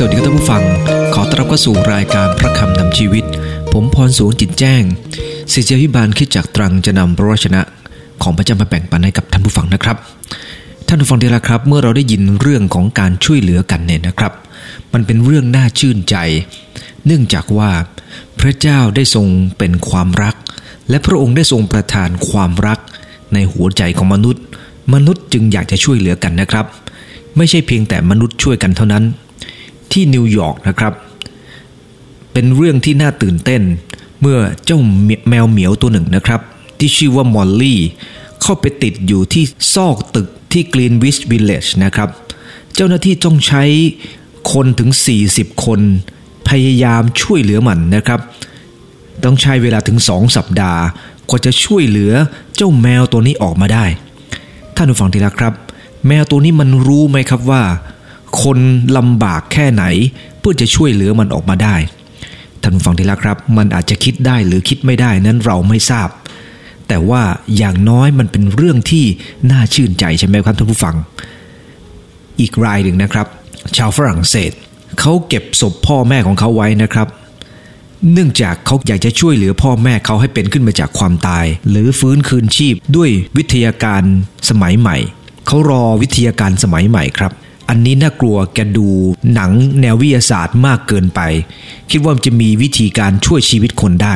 สวัสดีครับท่านผู้ฟัง ขอต้อนรับเข้าสู่รายการพระคำนำชีวิต ผมพรสูงจิตแจ้งศิษยาพิบาลคิดจากตรังจะนำพระวชนะ ของพระเจ้ามาแบ่งปันให้กับท่านผู้ฟังนะครับ ท่านผู้ฟังดีละครับ เมื่อเราได้ยินเรื่องของการช่วยเหลือกันเนี่ยนะครับ มันเป็นเรื่องน่าชื่นใจ เนื่องจากว่า พระเจ้าได้ทรงเป็นความรัก และพระองค์ได้ทรงประทานความรัก ในหัวใจของมนุษย์ มนุษย์จึงอยากจะช่วยเหลือกันนะครับ ไม่ใช่เพียงแต่มนุษย์ช่วยกันเท่านั้น ที่นิวยอร์กนะครับ เป็นเรื่องที่น่าตื่นเต้น เมื่อเจ้าแมวเหมียวตัวหนึ่งนะครับ ที่ชื่อว่ามอลลี่เข้าไปติดอยู่ที่ซอกตึกที่กรีนวิชวิลเลจนะครับ เจ้าหน้าที่ต้องใช้คนถึง 40 คน พยายามช่วยเหลือมันนะครับ ต้องใช้เวลาถึงสองสัปดาห์กว่าจะช่วยเหลือเจ้าแมวตัวนี้ออกมาได้ ท่านผู้ฟังทีละครับ แมวตัวนี้มันรู้ไหมครับว่า คนลำบากแค่ไหน เพื่อจะช่วยเหลือมันออกมาได้ท่านผู้ฟังทีละครับ มันอาจจะคิดได้หรือคิดไม่ได้นั้นเราไม่ทราบ แต่ว่าอย่างน้อยมันเป็นเรื่องที่น่าชื่นใจใช่ไหมครับท่านผู้ฟัง อีกรายหนึ่งนะครับ ชาวฝรั่งเศสเขาเก็บศพพ่อแม่ของเขาไว้นะครับ เนื่องจากเขาอยากจะช่วยเหลือพ่อแม่เขาให้เป็นขึ้นมาจากความตาย หรือฟื้นคืนชีพด้วยวิทยาการสมัยใหม่ เขารอวิทยาการสมัยใหม่ครับ อันนี้น่ากลัวแกดูหนังแนววิทยาศาสตร์มากเกินไป คิดว่าจะมีวิธีการช่วยชีวิตคนได้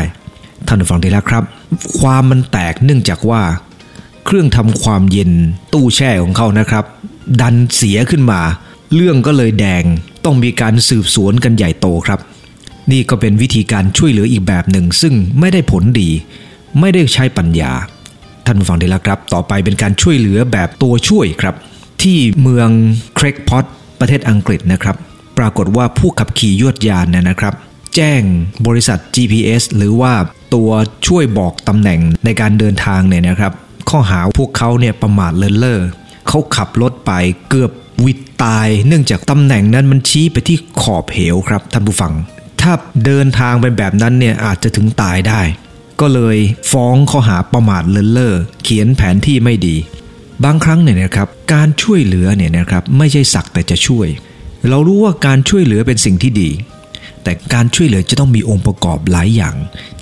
ท่านผู้ฟังได้แล้วครับ ความมันแตกเนื่องจากว่า เครื่องทำความเย็นตู้แช่ของเขานะครับ ดันเสียขึ้นมา เรื่องก็เลยแดงต้องมีการสืบสวนกันใหญ่โตครับ นี่ก็เป็นวิธีการช่วยเหลืออีกแบบหนึ่ง ซึ่งไม่ได้ผลดี ไม่ได้ใช้ปัญญา ท่านผู้ฟังได้แล้วครับ ต่อไปเป็นการช่วยเหลือแบบตัวช่วยครับ ที่เมืองเครกพอตประเทศอังกฤษนะครับ ปรากฏว่าผู้ขับขี่ยวดยานเนี่ยนะครับ แจ้งบริษัท GPS หรือว่าตัวช่วยบอกตำแหน่งในการเดินทางเนี่ยนะครับ ข้อหาพวกเขาเนี่ยประมาทเลินเล่อเขาขับรถไปเกือบวิดตาย เนื่องจากตำแหน่งนั้นมันชี้ไปที่ขอบเหวครับท่านผู้ฟัง ถ้าเดินทางไปแบบนั้นเนี่ยอาจจะถึงตายได้ ก็เลยฟ้องข้อหาประมาทเลินเล่อเขียนแผนที่ไม่ดี บางครั้งเนี่ยนะครับการช่วยเหลือเนี่ยนะครับไม่ใช่สักแต่จะช่วย เรารู้ว่าการช่วยเหลือเป็นสิ่งที่ดี แต่การช่วยเหลือจะต้องมีองค์ประกอบหลายอย่าง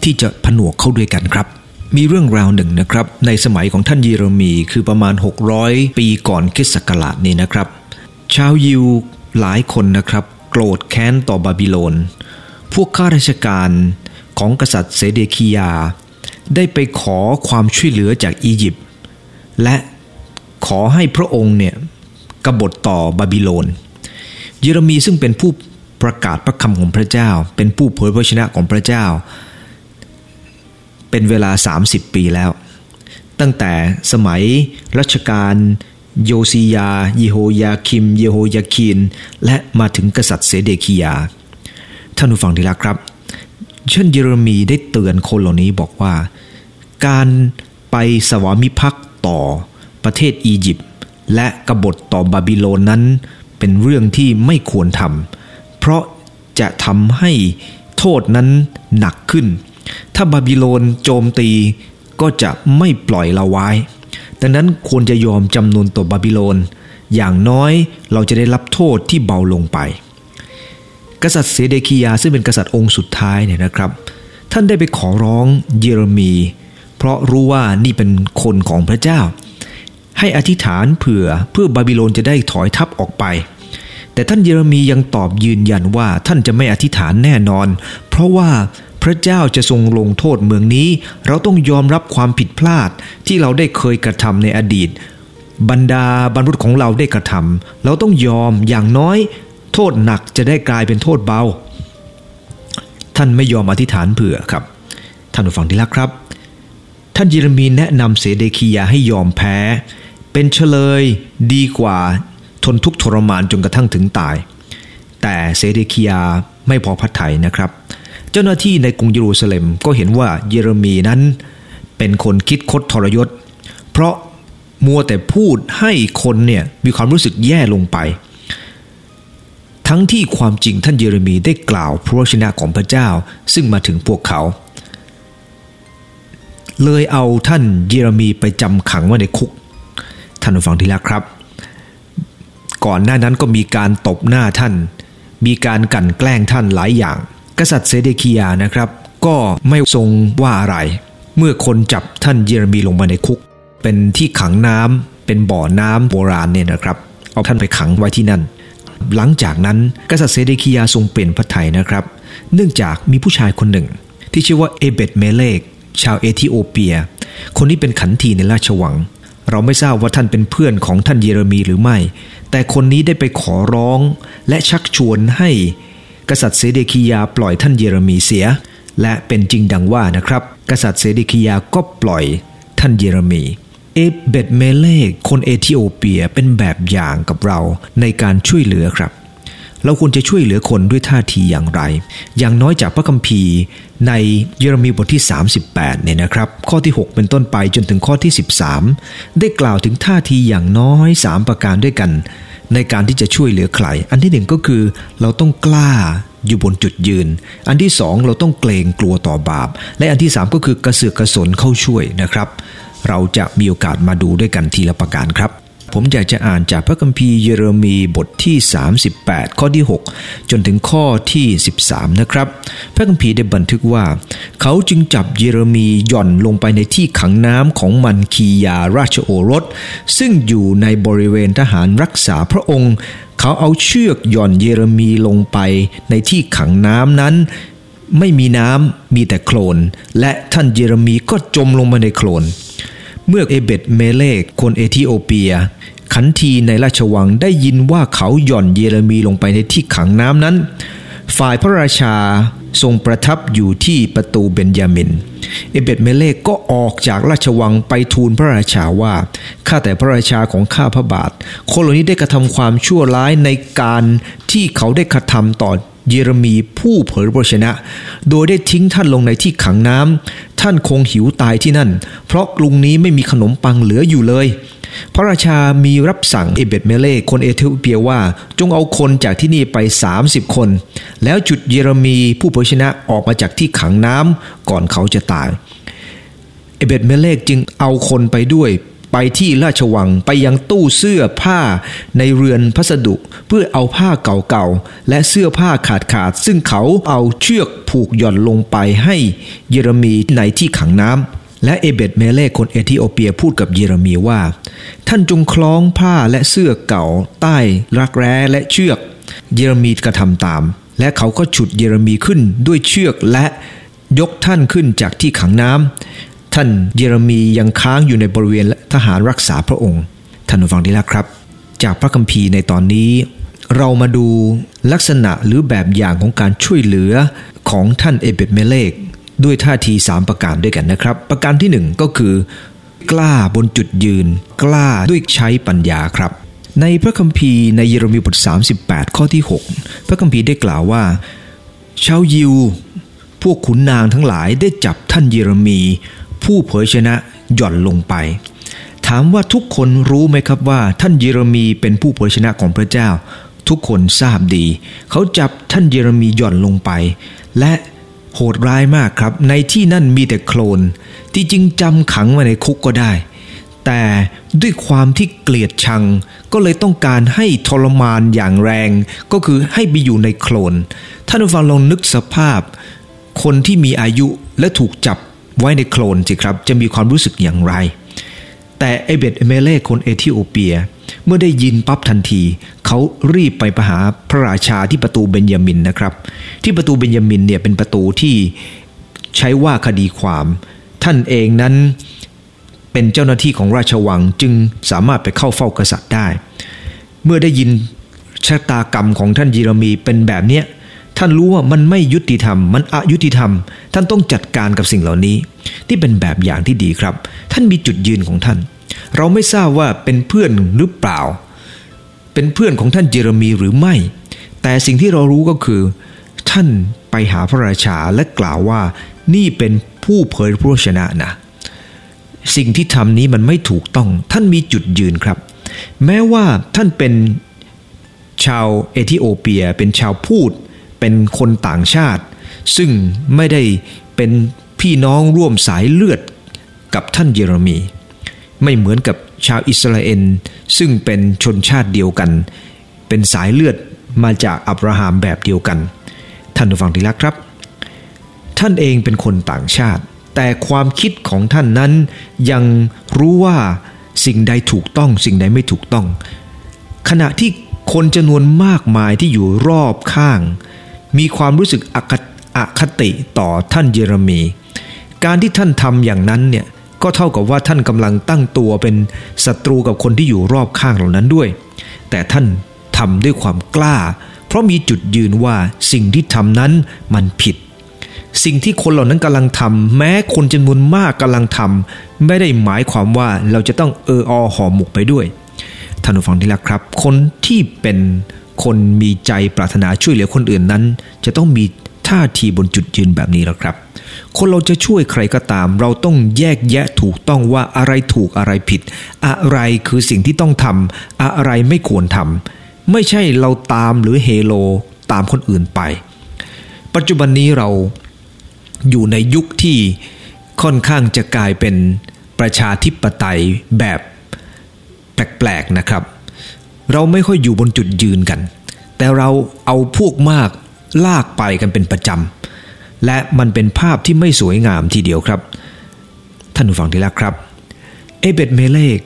ที่จะผนวกเข้าด้วยกันครับ มีเรื่องราวหนึ่งนะครับ ในสมัยของท่านเยเรมีคือประมาณ 600 ปีก่อนคริสต์ศักราชนี่นะครับ ชาวยิวหลายคนนะครับ โกรธแค้นต่อบาบิโลน พวกข้าราชการของกษัตริย์เซเดคียา ได้ไปขอความช่วยเหลือจากอียิปต์และ ขอให้พระองค์เนี่ยกบฏต่อบาบิโลน เยเรมีซึ่งเป็นผู้ประกาศพระคำของพระเจ้า เป็นผู้เผยพระชนะของพระเจ้า เป็นเวลา 30 ปีแล้ว ตั้งแต่สมัยรัชกาลโยซียา เยโฮยาคิม เยโฮยาคีนและมาถึงกษัตริย์เซเดคียา ท่านผู้ฟังที่รักครับ เช่นเยเรมีได้เตือนคนเหล่านี้บอกว่า การไปสวามิภักดิ์ต่อ ประเทศอียิปต์และกบฏต่อบาบิโลนนั้น เป็นเรื่องที่ไม่ควรทำเพราะจะทำให้โทษนั้นหนักขึ้น ถ้าบาบิโลนโจมตีก็จะไม่ปล่อยเราไว้ ดังนั้นควรจะยอมจำนวนต่อบาบิโลน อย่างน้อยเราจะได้รับโทษที่เบาลงไป กษัตริย์เซเดคียาซึ่งเป็นกษัตริย์องค์สุดท้ายเนี่ยนะครับ ท่านได้ไปขอร้องเยเรมี เพราะรู้ว่านี่เป็นคนของพระเจ้า ให้อธิษฐานเผื่อเพื่อบาบิโลนจะได้ถอยทัพออกไป แต่ท่านเยเรมียังตอบยืนยันว่าท่านจะไม่อธิษฐานแน่นอน เพราะว่าพระเจ้าจะทรงลงโทษเมืองนี้ เราต้องยอมรับความผิดพลาดที่เราได้เคยกระทำในอดีต บรรดาบรรพุของเราได้กระทำเราต้องยอมอย่างน้อย โทษหนักจะได้กลายเป็นโทษเบา ท่านไม่ยอมอธิษฐานเผื่อครับ ท่านผู้ฟังที่รักครับ ท่านเยเรมีแนะนำเสเดคียาให้ยอมแพ้ เป็นเฉลยดีกว่าทนทุกข์ทรมานจนกระทั่งถึงตาย แต่เซเดคียาไม่พอพัดไทยนะครับ เจ้าหน้าที่ในกรุงเยรูซาเล็มก็เห็นว่าเยเรมีนั้นเป็นคนคิดคดทรยศ เพราะมัวแต่พูดให้คนเนี่ยมีความรู้สึกแย่ลงไป ทั้งที่ความจริงท่านเยเรมีได้กล่าวพระวจนะของพระเจ้าซึ่งมาถึงพวกเขา เลยเอาท่านเยเรมีไปจำขังไว้ในคุก ท่านผู้ฟังที่รักครับ ก่อนหน้านั้นก็มีการตบหน้าท่าน มีการกั่นแกล้งท่านหลายอย่าง กษัตริย์เซเดคียานะครับ ก็ไม่ทรงว่าอะไร เมื่อคนจับท่านเยเรมีลงมาในคุก เป็นที่ขังน้ำเป็นบ่อน้ำโบราณเนี่ยนะครับ เอาท่านไปขังไว้ที่นั่น หลังจากนั้นกษัตริย์เซเดคียาทรงเปลี่ยนพระทัยนะครับ เนื่องจากมีผู้ชายคนหนึ่ง ที่ชื่อว่าเอเบตเมเลกชาวเอธิโอเปีย คนนี้เป็นขันทีในราชวัง เราไม่ทราบว่าท่านเป็นเพื่อนของท่านเยเรมีหรือไม่ แต่คนนี้ได้ไปขอร้อง และชักชวนให้กษัตริย์เซเดคียาปล่อยท่านเยเรมีเสีย และเป็นจริงดังว่านะครับ กษัตริย์เซเดคียาก็ปล่อยท่านเยเรมีเอเบตเมเลกคนเอธิโอเปียเป็นแบบอย่างกับเราในการช่วยเหลือครับ เราควรจะช่วยเหลือคนด้วยท่าทีอย่างไร อย่างน้อยจากพระคัมภีร์ในเยเรมีบทที่ 38เนี่ยนะครับ ข้อที่ 6 เป็นต้นไปจนถึงข้อที่ 13 ได้กล่าวถึงท่าทีอย่างน้อย 3 ประการด้วยกัน ในการที่จะช่วยเหลือใคร อันที่หนึ่งก็คือเราต้องกล้าอยู่บนจุดยืน อันที่สองเราต้องเกรงกลัวต่อบาป และอันที่สามก็คือกระเสือกกระสนเข้าช่วยนะครับ เราจะมีโอกาสมาดูด้วยกันทีละประการครับ ผมอยากจะอ่านจากพระคัมภีร์เยเรมีบทที่ 38 ข้อที่ 6 จนถึงข้อที่ 13 นะครับ พระคัมภีร์ได้บันทึกว่า เขาจึงจับเยเรมีหย่อนลงไปในที่ขังน้ำของมันคียาราชโอรส ซึ่งอยู่ในบริเวณทหารรักษาพระองค์ เขาเอาเชือกหย่อนเยเรมีลงไปในที่ขังน้ำนั้นไม่มีน้ำมีแต่โคลน และท่านเยเรมีก็จมลงมาในโคลน เมื่อเอเบตเมเลกคนเอธิโอเปีย ขันทีในราชวังได้ยินว่าเขาหย่อนเยเรมีลงไปในที่ขังน้ำนั้น ฝ่ายพระราชาทรงประทับอยู่ที่ประตูเบนยามิน เอเบตเมเลกก็ออกจากราชวังไปทูลพระราชาว่า ข้าแต่พระราชาของข้าพระบาท คนเหล่านี้ได้กระทำความชั่วร้ายในการที่เขาได้กระทำต่อเยเรมีผู้เผยพระชนะ โดยได้ทิ้งท่านลงในที่ขังน้ำ ท่านคงหิวตายที่นั่น เพราะกรุงนี้ไม่มีขนมปังเหลืออยู่เลย พระราชามีรับสั่งเอเบตเมเลกคนเอธิโอเปียว่า จงเอาคนจากที่นี่ไป 30 คน แล้วจุดเยเรมีผู้เผยชนะออกมาจากที่ขังน้ำก่อนเขาจะตายเอเบตเมเลกจึงเอาคนไปด้วย ไปที่ราชวังไปยังตู้เสื้อผ้าในเรือนพัสดุ เพื่อเอาผ้าเก่าๆ และเสื้อผ้าขาดๆ ซึ่งเขาเอาเชือกผูกหย่อนลงไปให้เยเรมีในที่ขังน้ำและเอเบตเมเลคนเอธิโอเปียพูดกับเยเรมีว่า ท่านจงคล้องผ้าและเสื้อเก่า ใต้รักแร้และเชือก เยเรมีกระทำตาม และเขาก็ฉุดเยเรมีขึ้นด้วยเชือกและยกท่านขึ้นจากที่ขังน้ำ ท่านเยเรมียังค้างอยู่ในบริเวณทหารรักษาพระองค์ท่านผู้ฟังที่รักครับ จากพระคัมภีร์ในตอนนี้ เรามาดูลักษณะหรือแบบอย่างของการช่วยเหลือของท่านเอเบตเมเลกด้วยท่าที 3 ประการด้วยกันนะครับ ประการที่ 1 ก็คือ กล้าบนจุดยืน กล้าด้วยใช้ปัญญาครับ ในพระคัมภีร์ในเยเรมีบท 38 ข้อที่ 6 พระคัมภีร์ได้กล่าวว่าชาวยิว พวกขุนนางทั้งหลายได้จับท่านเยเรมี ผู้เผยชนะหย่อนลงไป ถามว่าทุกคนรู้ไหมครับว่า ท่านเยเรมีเป็นผู้เผยชนะของพระเจ้า ทุกคนทราบดี เขาจับท่านเยเรมีหย่อนลงไป และโหดร้ายมากครับ ในที่นั่นมีแต่โคลน ที่จริงจำขังมาในคุกก็ได้ แต่ด้วยความที่เกลียดชัง ก็เลยต้องการให้ทรมานอย่างแรง ก็คือให้ไปอยู่ในโคลน ท่านฟังลองนึกสภาพ คนที่มีอายุและถูกจับ ไว้ในโคลนสิครับ จะมีความรู้สึกอย่างไร แต่เอเบตเอเมเล่คนเอธิโอเปีย เมื่อได้ยินปั๊บทันที เขารีบไปประหาพระราชาที่ประตูเบนยามินนะครับ ที่ประตูเบนยามินเนี่ยเป็นประตูที่ใช้ว่าคดีความ ท่านเองนั้นเป็นเจ้าหน้าที่ของราชวังจึงสามารถไปเข้าเฝ้ากษัตริย์ได้ เมื่อได้ยินชะตากรรมของท่านยเรมีเป็นแบบเนี้ย ท่านรู้ว่ามันไม่ยุติธรรม มันอายุติธรรม ท่านต้องจัดการกับสิ่งเหล่านี้ ที่เป็นแบบอย่างที่ดีครับ ท่านมีจุดยืนของท่าน เราไม่ทราบว่าเป็นเพื่อนหรือเปล่า เป็นเพื่อนของท่านเยเรมีหรือไม่ แต่สิ่งที่เรารู้ก็คือ ท่านไปหาพระราชาและกล่าวว่า นี่เป็นผู้เผยพระชนะนะ สิ่งที่ทำนี้มันไม่ถูกต้อง ท่านมีจุดยืนครับ แม้ว่าท่านเป็นชาวเอธิโอเปียเป็นชาวพูด เป็นคนต่างชาติ ซึ่งไม่ได้เป็นพี่น้องร่วมสายเลือดกับท่านเยเรมี ไม่เหมือนกับชาวอิสราเอลซึ่งเป็นชนชาติเดียวกัน เป็นสายเลือดมาจากอับราฮัมแบบเดียวกัน ท่านผู้ฟังที่รักครับ ท่านเองเป็นคนต่างชาติ แต่ความคิดของท่านนั้นยังรู้ว่าสิ่งใดถูกต้องสิ่งใดไม่ถูกต้อง ขณะที่คนจำนวนมากมายที่อยู่รอบข้าง มีความรู้สึกอคติต่อท่านเยเรมี การที่ท่านทำอย่างนั้นเนี่ยก็เท่ากับว่าท่านกำลังตั้งตัวเป็นศัตรูกับคนที่อยู่รอบข้างเหล่านั้นด้วย แต่ท่านทำด้วยความกล้า เพราะมีจุดยืนว่าสิ่งที่ทำนั้นมันผิด สิ่งที่คนเหล่านั้นกำลังทำแม้คนจำนวนมากกำลังทำไม่ได้หมายความว่าเราจะต้องเอออหอหมกไปด้วยท่านผู้ฟังที่รักครับ คนที่เป็น คนมีใจปรารถนาช่วยเหลือคนอื่นนั้น จะต้องมีท่าทีบนจุดยืนแบบนี้แล้วครับ คนเราจะช่วยใครก็ตาม เราต้องแยกแยะถูกต้องว่าอะไรถูกอะไรผิด อะไรคือสิ่งที่ต้องทำอะไรไม่ควรทำไม่ใช่เราตามหรือเฮโลตามคนอื่นไป ปัจจุบันนี้เราอยู่ในยุคที่ค่อนข้างจะกลายเป็นประชาธิปไตยแบบแปลกๆนะครับ เราไม่ค่อยอยู่บนจุดยืนกัน แต่เราเอาพวกมากลากไปกันเป็นประจำ และมันเป็นภาพที่ไม่สวยงามทีเดียวครับ ท่านผู้ฟังที่รักครับ เอเบตเมเลก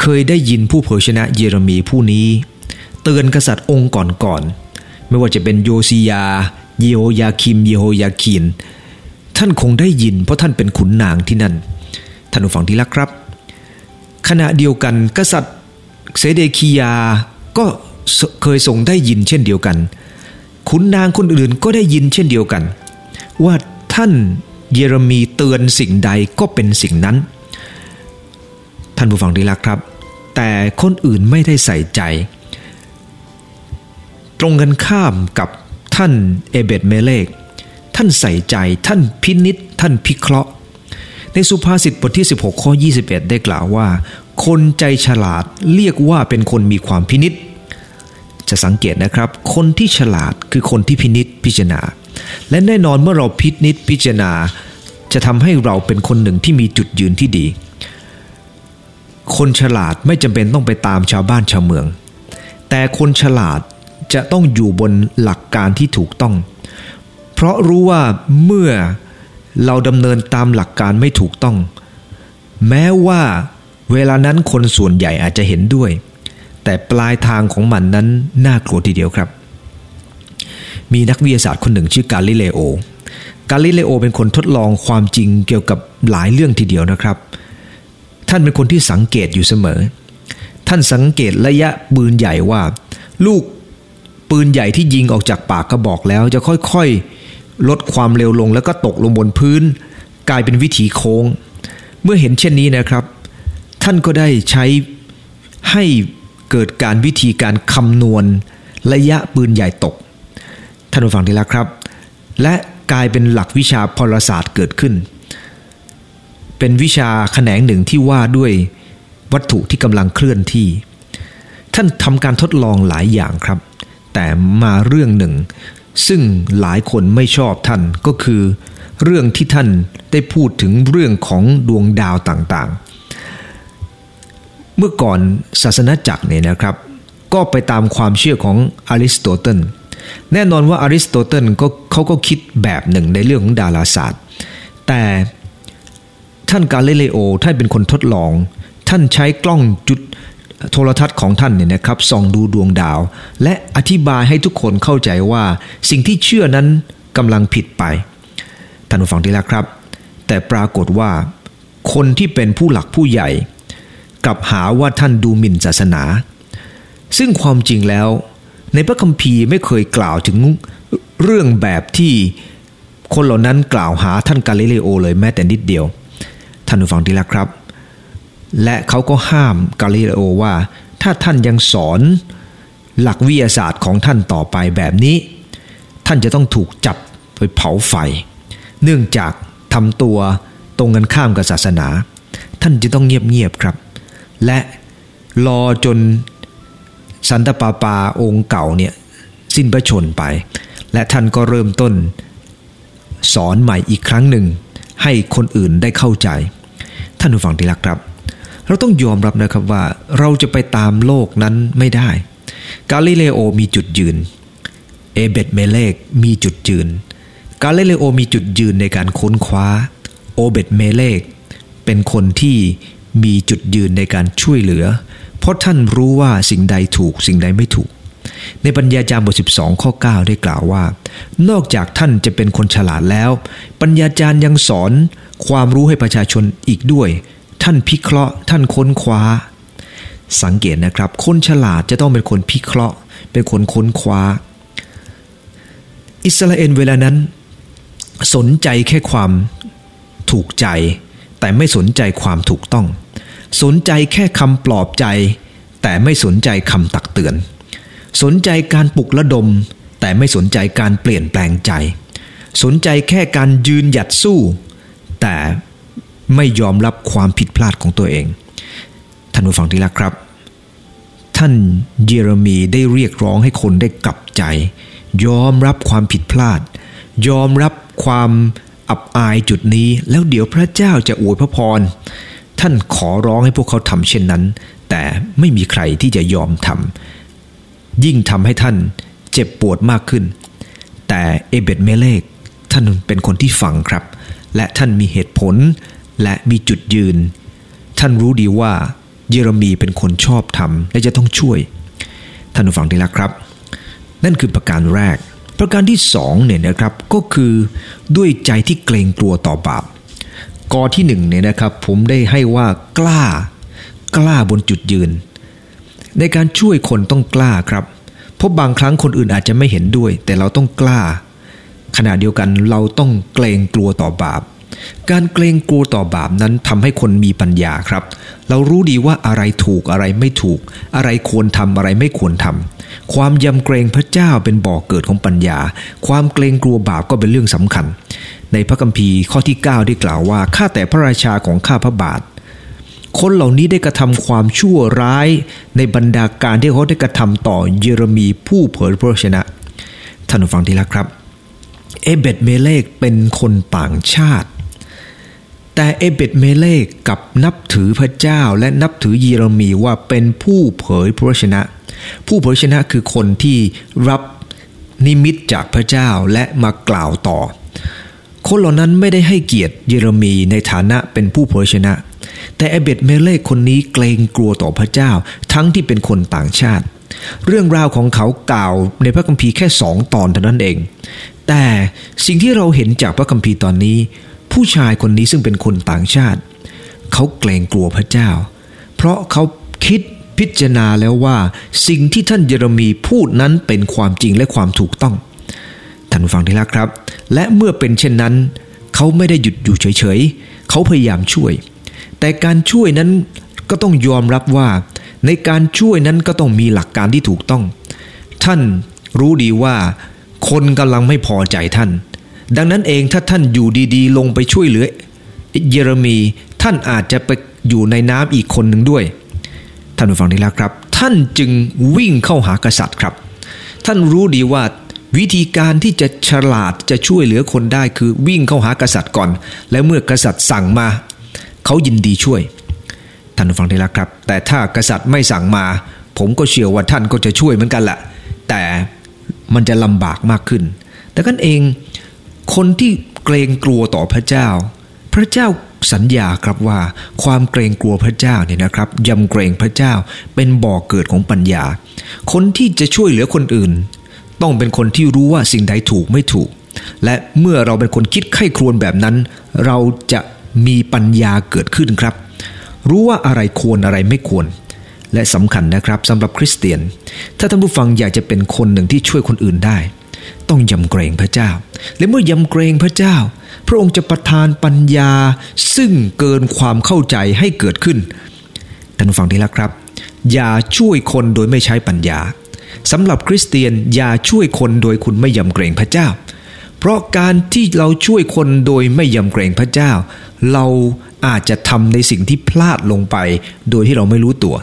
เคยได้ยินผู้เผยชนะเยเรมีผู้นี้ เตือนกษัตริย์องค์ก่อนๆ ไม่ว่าจะเป็นโยซียา เยโฮยาคิม เยโฮยาคิน ท่านคงได้ยินเพราะท่านเป็นขุนนางที่นั่น ท่านผู้ฟังที่รักครับ ขณะเดียวกันกษัตริย์ เซเดคียาก็เคยทรงได้ยินเช่นเดียวกัน ขุนนางคนอื่นก็ได้ยินเช่นเดียวกัน ว่าท่านเยเรมีเตือนสิ่งใดก็เป็นสิ่งนั้น ท่านผู้ฟังที่รักครับ แต่คนอื่นไม่ได้ใส่ใจ ตรงกันข้ามกับท่านเอเบตเมเลกท่านใส่ใจท่านพินิษท่านพิเคราะห์ ในสุภาษิตบทที่ 16 ข้อ 21 ได้กล่าวว่า คนใจฉลาดเรียกว่าเป็นคนมีความพินิษจะสังเกตนะครับ คนที่ฉลาดคือคนที่พินิษพิจารณา และแน่นอนเมื่อเราพินิษพิจารณา จะทำให้เราเป็นคนหนึ่งที่มีจุดยืนที่ดี คนฉลาดไม่จำเป็นต้องไปตามชาวบ้านชาวเมือง แต่คนฉลาดจะต้องอยู่บนหลักการที่ถูกต้อง เพราะรู้ว่าเมื่อเราดำเนินตามหลักการไม่ถูกต้อง แม้ว่า เวลานั้นคนส่วนใหญ่อาจจะเห็นด้วย แต่ปลายทางของมันนั้นน่ากลัวทีเดียวครับ มีนักวิทยาศาสตร์คนหนึ่งชื่อกาลิเลโอกาลิเลโอเป็นคนทดลองความจริงเกี่ยวกับหลายเรื่องทีเดียวนะครับ ท่านเป็นคนที่สังเกตอยู่เสมอ ท่านสังเกตระยะปืนใหญ่ว่า ลูกปืนใหญ่ที่ยิงออกจากปากกระบอกแล้ว จะค่อยๆ ลดความเร็วลงแล้วก็ตกลงบนพื้น กลายเป็นวิถีโค้ง เมื่อเห็นเช่นนี้นะครับ ท่านก็ได้ใช้ให้เกิดการวิธีการคำนวณระยะปืนใหญ่ตก ท่านผู้ฟังที่รักครับ และกลายเป็นหลักวิชาพลศาสตร์เกิดขึ้น เป็นวิชาแขนงหนึ่งที่ว่าด้วยวัตถุที่กำลังเคลื่อนที่ ท่านทำการทดลองหลายอย่างครับ แต่มาเรื่องหนึ่ง ซึ่งหลายคนไม่ชอบท่านก็คือ เรื่องที่ท่านได้พูดถึงเรื่องของดวงดาวต่างๆ เมื่อก่อนศาสนาจักรเนี่ยนะครับ ก็ไปตามความเชื่อของอริสโตเติลแน่นอนว่าอริสโตเติลก็เขาก็คิดแบบหนึ่งในเรื่องของดาราศาสตร์ แต่ท่านกาเลเลโอท่านเป็นคนทดลอง ท่านใช้กล้องจุดโทรทัศน์ของท่านเนี่ยนะครับส่องดูดวงดาว และอธิบายให้ทุกคนเข้าใจว่าสิ่งที่เชื่อนั้นกำลังผิดไปท่านผู้ฟังที่รักครับ แต่ปรากฏว่าคนที่เป็นผู้หลักผู้ใหญ่ กลับหาว่าท่านดูหมิ่นศาสนา ซึ่งความจริงแล้ว ในพระคัมภีร์ไม่เคยกล่าวถึงเรื่องแบบที่คนเหล่านั้นกล่าวหาท่านกาลิเลโอเลยแม้แต่นิดเดียว ท่านผู้ฟังที่รักครับ และเขาก็ห้ามกาลิเลโอว่า ถ้าท่านยังสอนหลักวิทยาศาสตร์ของท่านต่อไปแบบนี้ ท่านจะต้องถูกจับไปเผาไฟ เนื่องจากทำตัวตรงกันข้ามกับศาสนา ท่านจะต้องเงียบๆครับ และรอจนสันตปาปาองค์เก่าเนี่ยสิ้นพระชนไป และท่านก็เริ่มต้น สอนใหม่อีกครั้งหนึ่ง ให้คนอื่นได้เข้าใจ ท่านผู้ฟังที่รักครับ เราต้องยอมรับนะครับว่าเราจะไปตามโลกนั้นไม่ได้ กาลิเลโอมีจุดยืน เอเบตเมเลกมีจุดยืน กาลิเลโอมีจุดยืนในการค้นคว้า โอเบตเมเลกเป็นคนที่ มีจุดยืนในการช่วยเหลือ เพราะท่านรู้ว่าสิ่งใดถูกสิ่งใดไม่ถูก ในปัญญาจารย์บท 12 ข้อ 9 ได้กล่าวว่า นอกจากท่านจะเป็นคนฉลาดแล้ว ปัญญาจารย์ยังสอนความรู้ให้ประชาชนอีกด้วย ท่านพิเคราะห์ ท่านค้นคว้า สังเกตนะครับ คนฉลาดจะต้องเป็นคนพิเคราะห์ เป็นคนค้นคว้า อิสราเอลเวลานั้น สนใจแค่ความถูกใจ แต่ไม่สนใจความถูกต้อง สนใจแค่คำปลอบใจ แต่ไม่สนใจคำตักเตือน สนใจการปลุกระดม แต่ไม่สนใจการเปลี่ยนแปลงใจ สนใจแค่การยืนหยัดสู้ แต่ไม่ยอมรับความผิดพลาดของตัวเองท่านผู้ฟังที่รักครับ ท่านเยเรมีได้เรียกร้องให้คนได้กลับใจ ยอมรับความผิดพลาด ยอมรับความอับอายจุดนี้ แล้วเดี๋ยวพระเจ้าจะอวยพระพร ท่านขอร้องให้พวกเขาทำเช่นนั้น แต่ไม่มีใครที่จะยอมทำยิ่งทำให้ท่านเจ็บปวดมากขึ้น แต่เอเบตเมเลกท่านเป็นคนที่ฟังครับ และท่านมีเหตุผลและมีจุดยืน ท่านรู้ดีว่าเยเรมีเป็นคนชอบทำและจะต้องช่วย ท่านผู้ฟังที่รักครับ นั่นคือประการแรก ประการที่สองเนี่ยนะครับก็คือด้วยใจที่เกรงกลัวต่อบาป กอที่หนึ่งเนี่ยนะครับผมได้ให้ว่ากล้า กล้าบนจุดยืน ในการช่วยคนต้องกล้าครับ เพราะบางครั้งคนอื่นอาจจะไม่เห็นด้วย แต่เราต้องกล้า ขณะเดียวกันเราต้องเกรงกลัวต่อบาป การเกรงกลัวต่อบาปนั้นทำให้คนมีปัญญาครับ เรารู้ดีว่าอะไรถูกอะไรไม่ถูก อะไรควรทำอะไรไม่ควรทำความยำเกรงพระเจ้าเป็นบ่อกเกิดของปัญญา ความเกรงกลัวบาปก็เป็นเรื่องสำคัญ ในพระคัมภีร์ข้อที่ 9 ได้กล่าวว่าข้าแต่พระราชาของข้าพระบาท คนเหล่านี้ได้กระทำความชั่วร้ายในบรรดาการที่เขาได้กระทำต่อเยเรมีผู้เผยพระชนะท่านผู้ฟังที่รักครับ เอเบตเมเลกเป็นคนต่างชาติ แต่เอเบตเมเลกกับนับถือพระเจ้าและนับถือเยเรมีว่าเป็นผู้เผยพระชนะ ผู้เผยชนะคือคนที่รับนิมิตจากพระเจ้าและมากล่าวต่อ คนเหล่านั้นไม่ได้ให้เกียรติเยเรมีในฐานะเป็นผู้เผยชนะ แต่เอเบตเมเลกคนนี้เกรงกลัวต่อพระเจ้า ทั้งที่เป็นคนต่างชาติ เรื่องราวของเขากล่าวในพระคัมภีร์แค่สองตอนเท่านั้นเอง แต่สิ่งที่เราเห็นจากพระคัมภีร์ตอนนี้ ผู้ชายคนนี้ซึ่งเป็นคนต่างชาติ เขาเกรงกลัวพระเจ้า เพราะเขาคิดพิจารณาแล้วว่า สิ่งที่ท่านเยเรมีพูดนั้นเป็นความจริงและความถูกต้องานฟังทีละครับ และเมื่อเป็นเช่นนั้น เขาไม่ได้หยุดอยู่เฉยๆ เขาพยายามช่วย แต่การช่วยนั้นก็ต้องยอมรับว่า ในการช่วยนั้นก็ต้องมีหลักการที่ถูกต้อง ท่านรู้ดีว่า คนกำลังไม่พอใจท่าน ดังนั้นเองถ้าท่านอยู่ดีๆ ลงไปช่วยเหลือ เยเรมีท่านอาจจะไปอยู่ในน้ำอีกคนหนึ่งด้วย ท่านผู้ฟังที่รักครับ ท่านจึงวิ่งเข้าหากษัตริย์ครับ ท่านรู้ดีว่า วิธีการที่จะฉลาดจะช่วยเหลือคนได้คือวิ่งเข้าหากษัตริย์ก่อน และเมื่อกษัตริย์สั่งมา เขายินดีช่วย ท่านฟังที่รักครับ แต่ถ้ากษัตริย์ไม่สั่งมา ผมก็เชื่อว่าท่านก็จะช่วยเหมือนกันแหละแต่มันจะลำบากมากขึ้น แต่กันเองคนที่เกรงกลัวต่อพระเจ้า พระเจ้าสัญญาครับว่า ความเกรงกลัวพระเจ้าเนี่ยนะครับยำเกรงพระเจ้าเป็นบ่อกเกิดของปัญญา คนที่จะช่วยเหลือคนอื่น ต้องเป็นคนที่รู้ว่าสิ่งใดถูกไม่ถูก และเมื่อเราเป็นคนคิดไข้ครวญแบบนั้น เราจะมีปัญญาเกิดขึ้นครับ รู้ว่าอะไรควรอะไรไม่ควร และสำคัญนะครับสำหรับคริสเตียน ถ้าท่านผู้ฟังอยากจะเป็นคนหนึ่งที่ช่วยคนอื่นได้ ต้องยำเกรงพระเจ้า และเมื่อยำเกรงพระเจ้า พระองค์จะประทานปัญญา ซึ่งเกินความเข้าใจให้เกิดขึ้นท่านผู้ฟังที่รักครับ อย่าช่วยคนโดยไม่ใช้ปัญญา สำหรับคริสเตียนอย่าช่วยคนโดยคุณไม่ยำเกรงพระเจ้า เพราะการที่เราช่วยคนโดยไม่ยำเกรงพระเจ้า เราอาจจะทำในสิ่งที่พลาดลงไป โดยที่เราไม่รู้ตัว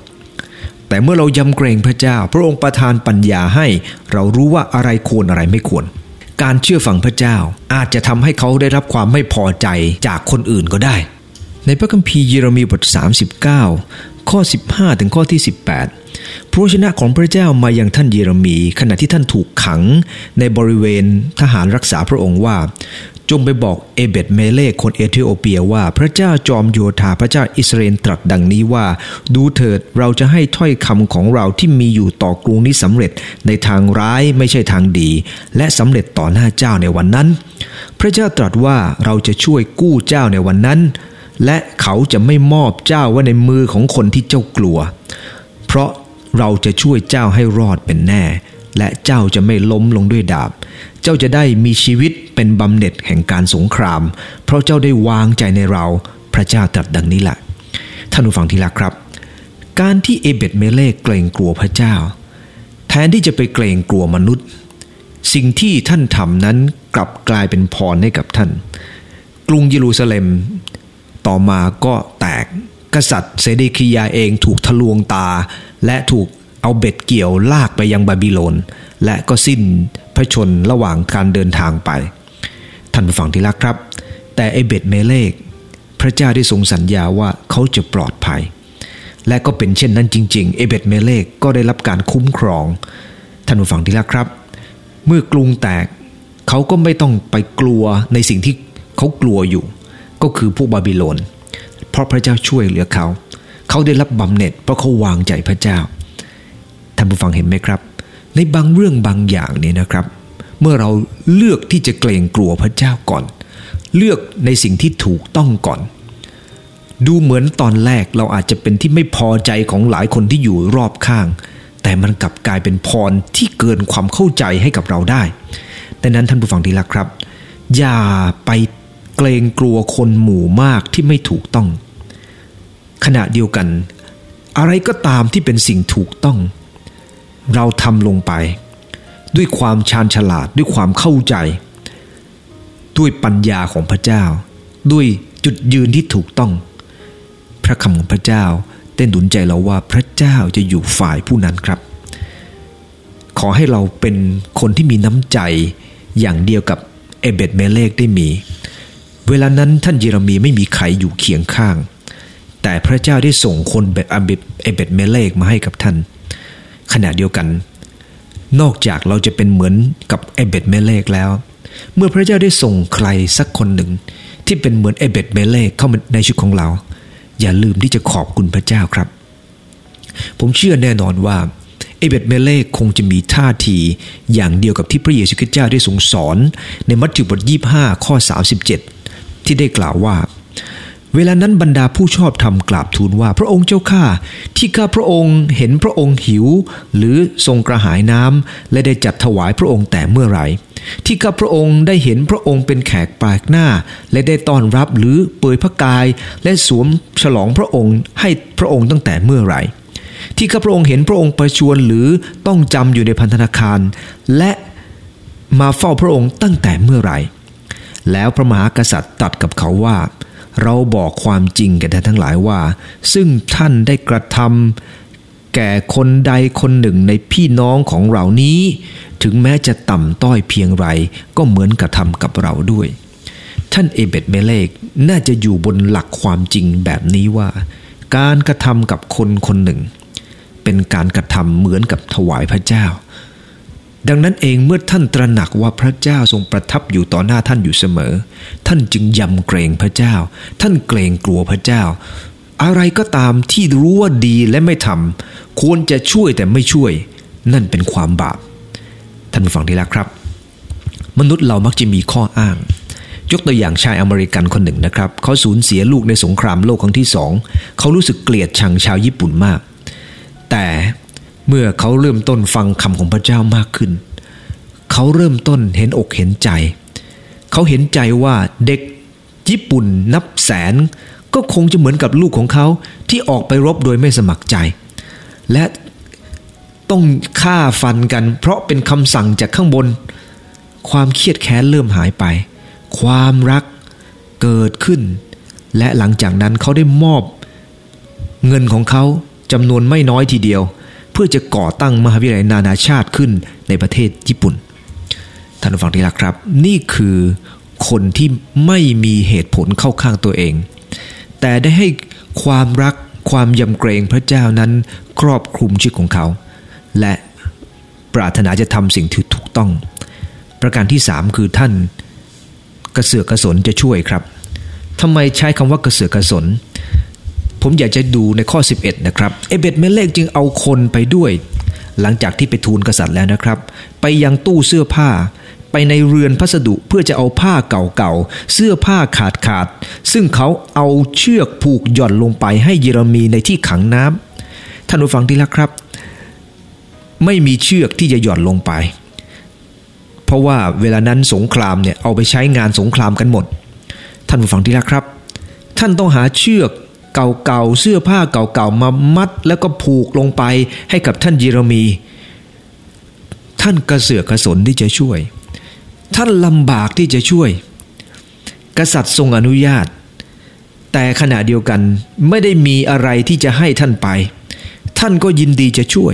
แต่เมื่อเรายำเกรงพระเจ้า พระองค์ประทานปัญญาให้ เรารู้ว่าอะไรควรอะไรไม่ควร การเชื่อฟังพระเจ้าอาจจะทำให้เขาได้รับความไม่พอใจจากคนอื่นก็ได้ ในพระคัมภีร์เยเรมีบท 39 ข้อ 15 ถึงข้อที่ 18 พระชนะของพระเจ้ามาอยังท่านเยเรมี ขณะที่ท่านถูกขังในบริเวณทหารรักษาพระองค์ว่า จงไปบอกเอเบตเมเลกคนเอธิโอเปียว่า พระเจ้าจอมโยธาพระเจ้าอิสราเอลตรัสดังนี้ว่า ดูเถิดเราจะให้ถ้อยคำของเราที่มีอยู่ต่อกรุงนี้สำเร็จในทางร้ายไม่ใช่ทางดี และสำเร็จต่อหน้าเจ้าในวันนั้น พระเจ้าตรัสว่าเราจะช่วยกู้เจ้าในวันนั้น และเขาจะไม่มอบเจ้าไว้ในมือของคนที่เจ้ากลัว เพราะ เราจะช่วยเจ้าให้รอดเป็นแน่ และเจ้าจะไม่ล้มลงด้วยดาบ เจ้าจะได้มีชีวิตเป็นบำเหน็จแห่งการสงคราม เพราะเจ้าได้วางใจในเรา พระเจ้าตรัสดังนี้แหละท่านผู้ฟังที่รักครับ การที่เอเบตเมเลกเกรงกลัวพระเจ้า แทนที่จะไปเกรงกลัวมนุษย์ สิ่งที่ท่านทำนั้นกลับกลายเป็นพรให้กับท่าน กรุงเยรูซาเล็ม ต่อมาก็แตกกษัตริย์เซเดคียาเองถูกทะลวงตา และถูกเอาเบ็ดเกี่ยวลากไปยังบาบิโลน และก็สิ้นพระชนม์ระหว่างการเดินทางไป ท่านผู้ฟังที่รักครับ แต่เอเบตเมเลกพระเจ้าได้ทรงสัญญาว่าเขาจะปลอดภัย และก็เป็นเช่นนั้นจริง ๆ เอเบตเมเลกก็ได้รับการคุ้มครอง ท่านผู้ฟังที่รักครับ เมื่อกรุงแตกเขาก็ไม่ต้องไปกลัวในสิ่งที่เขากลัวอยู่ ก็คือพวกบาบิโลน เพราะพระเจ้าช่วยเหลือเขา เขาได้รับบำเหน็จเพราะเขาวางใจพระเจ้าท่านผู้ฟังเห็นไหมครับ ในบางเรื่องบางอย่างนี่นะครับ เมื่อเราเลือกที่จะเกรงกลัวพระเจ้าก่อน เลือกในสิ่งที่ถูกต้องก่อน ดูเหมือนตอนแรกเราอาจจะเป็นที่ไม่พอใจของหลายคนที่อยู่รอบข้าง แต่มันกลับกลายเป็นพรที่เกินความเข้าใจให้กับเราได้ดังนั้นท่านผู้ฟังที่รักครับ อย่าไปเกรงกลัวคนหมู่มากที่ไม่ถูกต้อง ขณะเดียวกัน อะไรก็ตามที่เป็นสิ่งถูกต้อง เราทำลงไป ด้วยความชาญฉลาดด้วยความเข้าใจ ด้วยปัญญาของพระเจ้า ด้วยจุดยืนที่ถูกต้อง พระคำของพระเจ้าเต้นดุนใจเราว่าพระเจ้าจะอยู่ฝ่ายผู้นั้นครับ ขอให้เราเป็นคนที่มีน้ำใจอย่างเดียวกับเอเบตเมเลกได้มี เวลานั้นท่านเยเรมีไม่มีใครอยู่เคียงข้าง แต่พระเจ้าได้ส่งคนแบบเอเบเอเบตเมเลกมาให้กับท่าน ขณะเดียวกัน นอกจากเราจะเป็นเหมือนกับเอเบตเมเลกแล้ว เมื่อพระเจ้าได้ส่งใครสักคนหนึ่ง ที่เป็นเหมือนเอเบตเมเลกเข้ามาในชีวิตของเรา อย่าลืมที่จะขอบคุณพระเจ้าครับ ผมเชื่อแน่นอนว่าเอเบตเมเลกคงจะมีท่าทีอย่างเดียวกับที่พระเยซูคริสต์เจ้าได้ทรงสอน ในมัทธิวบทยี่ห้าข้อ 37 ที่ได้กล่าวว่า เวลานั้นบรรดาผู้ชอบธรรมกราบทูลว่าพระองค์เจ้าข้าที่ข้าพระองค์เห็นพระองค์หิว หรือทรงกระหายน้ำและได้จัดถวายพระองค์แต่เมื่อไหร่ที่ข้าพระองค์ได้เห็นพระองค์เป็นแขกปลากหน้า และได้ต้อนรับหรือเปยพระกาย และสวมฉลองพระองค์ให้พระองค์ตั้งแต่เมื่อไหร่ที่ข้าพระองค์เห็นพระองค์ประชวนหรือต้องจำอยู่ในพันธนาคาร และมาเฝ้าพระองค์ตั้งแต่เมื่อไหร่ แล้วพระมหากษัตริย์ตัดกับเขาว่า เราบอกความจริงแก่ท่านทั้งหลายว่า ซึ่งท่านได้กระทำแก่คนใดคนหนึ่งในพี่น้องของเรานี้ ถึงแม้จะต่ำต้อยเพียงไรก็เหมือนกระทำกับเราด้วย ท่านเอเบตเมเลกน่าจะอยู่บนหลักความจริงแบบนี้ว่า การกระทำกับคนคนหนึ่ง เป็นการกระทำเหมือนกับถวายพระเจ้า ดังนั้นเองเมื่อท่านตระหนักว่าพระเจ้าทรงประทับอยู่ต่อหน้าท่านอยู่เสมอ ท่านจึงยำเกรงพระเจ้า ท่านเกรงกลัวพระเจ้า อะไรก็ตามที่รู้ว่าดีและไม่ทำควรจะช่วยแต่ไม่ช่วย นั่นเป็นความบาป ท่านผู้ฟังที่รักครับ มนุษย์เรามักจะมีข้ออ้าง ยกตัวอย่างชายอเมริกันคนหนึ่งนะครับ เขาสูญเสียลูกในสงครามโลกครั้งที่สองเขารู้สึกเกลียดชังชาวญี่ปุ่นมาก แต่ เมื่อเขาเริ่มต้นฟังคำของพระเจ้ามากขึ้น เขาเริ่มต้นเห็นอกเห็นใจ เขาเห็นใจว่าเด็กญี่ปุ่นนับแสน ก็คงจะเหมือนกับลูกของเขาที่ออกไปรบโดยไม่สมัครใจ และต้องฆ่าฟันกัน เพราะเป็นคำสั่งจากข้างบน ความเครียดแค้นเริ่มหายไป ความรักเกิดขึ้น และหลังจากนั้นเขาได้มอบ เงินของเขาจำนวนไม่น้อยทีเดียว เพื่อจะก่อตั้งมหาวิทยาลัยนานาชาติขึ้นในประเทศญี่ปุ่น ท่านผู้ฟังที่รักครับ นี่คือคนที่ไม่มีเหตุผลเข้าข้างตัวเอง แต่ได้ให้ความรักความยำเกรงพระเจ้านั้นครอบคลุมชีวิตของเขา และปรารถนาจะทำสิ่งที่ถูกต้อง ประการที่สามคือท่านกระเสือกกระสนจะช่วยครับทำไมใช้คำว่ากระเสือกกระสน ผมอยากจะดูในข้อ 11 นะครับ เอเบตเมเลกจึงเอาคนไปด้วย หลังจากที่ไปทูลกษัตริย์แล้วนะครับ ไปยังตู้เสื้อผ้า ไปในเรือนพัสดุเพื่อจะเอาผ้าเก่าๆ เสื้อผ้าขาดขาด ซึ่งเขาเอาเชือกผูกหย่อนลงไปให้เยเรมีในที่ขังน้ำท่านผู้ฟังที่รักครับ ไม่มีเชือกที่จะหย่อนลงไป เพราะว่าเวลานั้นสงครามเนี่ยเอาไปใช้งานสงครามกันหมด ท่านผู้ฟังที่รักครับ ท่านต้องหาเชือก เก่าๆเสื้อผ้าเก่าๆมามัดแล้วก็ผูกลงไปให้กับท่านเยเรมี ท่านกระเสือกกระสนที่จะช่วย ท่านลำบากที่จะช่วย กษัตริย์ทรงอนุญาต แต่ขณะเดียวกันไม่ได้มีอะไรที่จะให้ท่านไป ท่านก็ยินดีจะช่วย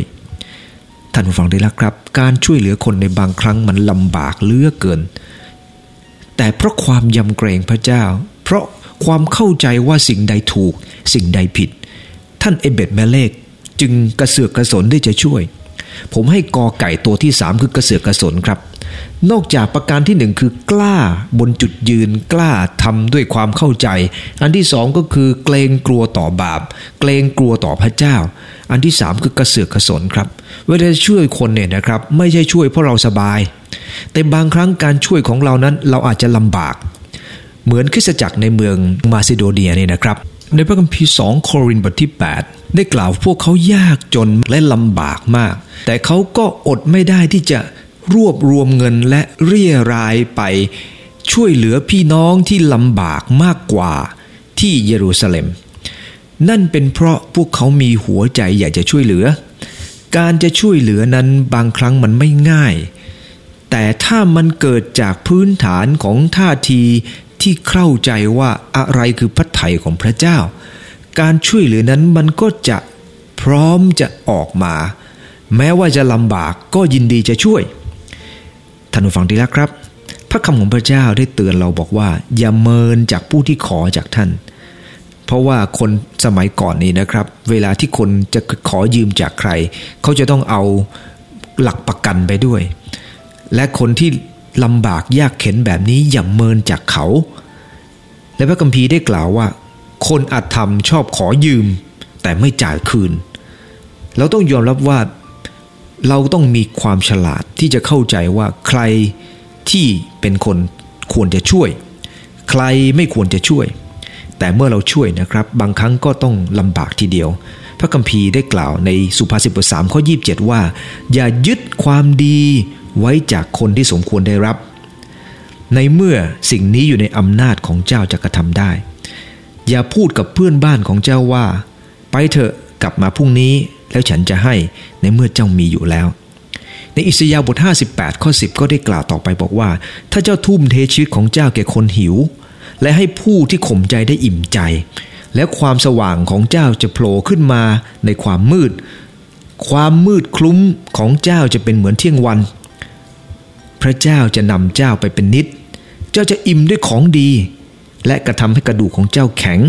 ท่านผู้ฟังได้รักครับ การช่วยเหลือคนในบางครั้งมันลำบากเลือเกิน แต่เพราะความยำเกรงพระเจ้า เพราะ ความเข้าใจว่าสิ่งใดถูก สิ่งใดผิด ท่านเอเบตแมเลกจึงกระเสือกกระสนได้จะช่วย ผมให้กอไก่ตัวที่สามคือกระเสือกกระสนครับ นอกจากประการที่หนึ่งคือกล้าบนจุดยืนกล้าทำด้วยความเข้าใจ อันที่สองก็คือเกรงกลัวต่อบาป เกรงกลัวต่อพระเจ้า อันที่สามคือกระเสือกกระสนครับ เวลาช่วยคนเนี่ยนะครับ ไม่ใช่ช่วยเพราะเราสบาย แต่บางครั้งการช่วยของเรานั้นเราอาจจะลำบาก เหมือนคริสตจักรในเมืองมาซิโดเนียนี่นะครับ ในพระคัมภีร์ 2 โครินธ์บทที่ 8 ได้กล่าวพวกเขายากจนและลำบากมาก แต่เขาก็อดไม่ได้ที่จะรวบรวมเงินและเรียรายไปช่วยเหลือพี่น้องที่ลำบากมากกว่าที่เยรูซาเล็ม นั่นเป็นเพราะพวกเขามีหัวใจอยากจะช่วยเหลือ การจะช่วยเหลือนั้นบางครั้งมันไม่ง่าย แต่ถ้ามันเกิดจากพื้นฐานของท่าที ที่เข้าใจว่าอะไรคือพระไถ่ของพระเจ้า การช่วยเหลือนั้นมันก็จะพร้อมจะออกมา แม้ว่าจะลำบากก็ยินดีจะช่วยท่านผู้ฟังที่รักครับ พระคำของพระเจ้าได้เตือนเราบอกว่า อย่าเมินจากผู้ที่ขอจากท่าน เพราะว่าคนสมัยก่อนนี้นะครับ เวลาที่คนจะขอยืมจากใคร เขาจะต้องเอาหลักประกันไปด้วย และคนที่ ลำบากยากเข็นแบบนี้อย่าเมินจากเขา และพระคัมภีร์ได้กล่าวว่า คนอาธรรมชอบขอยืม แต่ไม่จ่ายคืน เราต้องยอมรับว่า เราต้องมีความฉลาดที่จะเข้าใจว่าใครที่เป็นคนควรจะช่วย ใครไม่ควรจะช่วย แต่เมื่อเราช่วยนะครับ บางครั้งก็ต้องลำบากทีเดียว พระคัมภีร์ได้กล่าวในสุภาษิตบทสามข้อยีว่า อย่ายึดความดี ไว้จากคนที่สมควรได้รับ ในเมื่อสิ่งนี้อยู่ในอำนาจของเจ้าจะกระทำได้ อย่าพูดกับเพื่อนบ้านของเจ้าว่า ไปเถอะกลับมาพรุ่งนี้แล้วฉันจะให้ในเมื่อเจ้ามีอยู่แล้ว ในอิสยาห์บท 58 ข้อ 10 ก็ได้กล่าวต่อไปบอกว่า ถ้าเจ้าทุ่มเทชีวิตของเจ้าแก่คนหิว และให้ผู้ที่ข่มใจได้อิ่มใจ และความสว่างของเจ้าจะโผล่ขึ้นมาในความมืด ความมืดคลุ้มของเจ้าจะเป็นเหมือนเที่ยงวัน พระเจ้าจะนำเจ้าไปเป็นนิด เจ้าจะอิ่มด้วยของดี และกระทำให้กระดูกของเจ้าแข็ง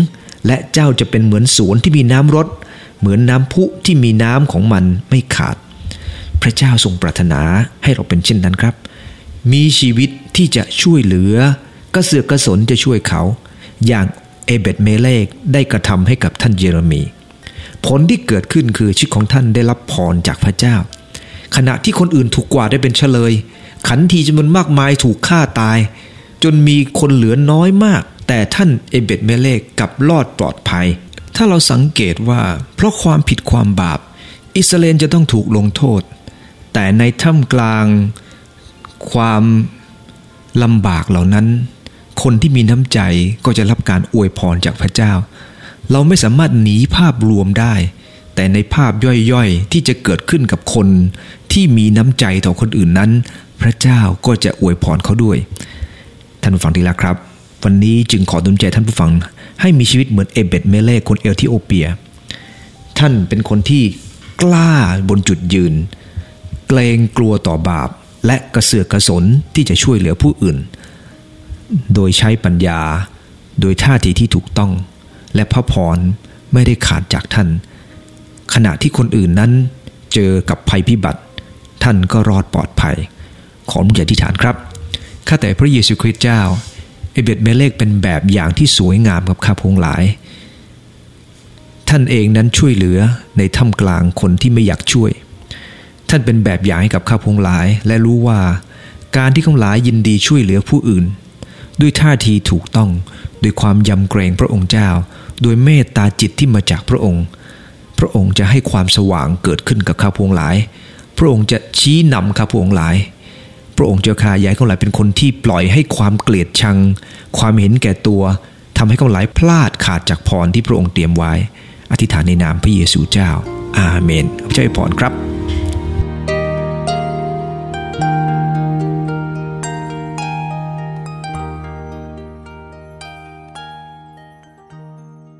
และเจ้าจะเป็นเหมือนสวนที่มีน้ำรด เหมือนน้ำพุที่มีน้ำของมันไม่ขาด พระเจ้าทรงปรารถนาให้เราเป็นเช่นนั้นครับ มีชีวิตที่จะช่วยเหลือกระเสือกกระสนจะช่วยเขา อย่างเอเบตเมเลกได้กระทำให้กับท่านเยเรมี ผลที่เกิดขึ้นคือชีวิตของท่านได้รับพรจากพระเจ้า ขณะที่คนอื่นถูกกว่าได้เป็นเฉลย ขันทีจำนวนมากมายถูกฆ่าตาย จนมีคนเหลือน้อยมาก แต่ท่านเอเบตเมเลกกับรอดปลอดภัย ถ้าเราสังเกตว่า เพราะความผิดความบาป อิสราเอลจะต้องถูกลงโทษ แต่ในท่ามกลาง ความลำบากเหล่านั้น คนที่มีน้ำใจก็จะรับการอวยพรจากพระเจ้า เราไม่สามารถหนีภาพรวมได้แต่ในภาพย่อยๆ ที่จะเกิดขึ้นกับคนที่มีน้ำใจต่อคนอื่นนั้น พระเจ้าก็จะอวยพรเขาด้วย ท่านผู้ฟังที่รักครับ วันนี้จึงขอดุลใจท่านผู้ฟัง ให้มีชีวิตเหมือนเอเบตเมเลคนเอธิโอเปีย ท่านเป็นคนที่กล้าบนจุดยืน เกรงกลัวต่อบาป และกระเสือกกระสนที่จะช่วยเหลือผู้อื่น โดยใช้ปัญญา โดยท่าทีที่ถูกต้อง และพระพรไม่ได้ขาดจากท่าน ขณะที่คนอื่นนั้นเจอกับภัยพิบัติ ท่านก็รอดปลอดภัย ขออย่าธิษฐานครับข้าแต่พระเยซูคริสต์เจ้าเอเบตเมเลกเป็นแบบอย่างที่สวยงามกับข้าพงหลาย ท่านเองนั้นช่วยเหลือในท่ามกลางคนที่ไม่อยากช่วย ท่านเป็นแบบอย่างให้กับข้าพงหลาย และรู้ว่า การที่ข้าหลายยินดีช่วยเหลือผู้อื่น ด้วยท่าทีถูกต้องด้วยความยำเกรงพระองค์เจ้า โดยเมตตาจิตที่มาจากพระองค์ พระองค์จะให้ความสว่างเกิดขึ้นกับข้าพงหลาย พระองค์จะชี้นำข้าพงหลาย ระองค์เจ้าข้ายายข้าหลายเป็นคนที่ปล่อยให้ความเกลียดชัง ความเห็นแก่ตัวทำให้ข้าหลายพลาดขาดจากพรที่พระองค์เตรียมไว้ อธิษฐานในนามพระเยซูเจ้า อาเมนพระเจ้าอวยพรครับ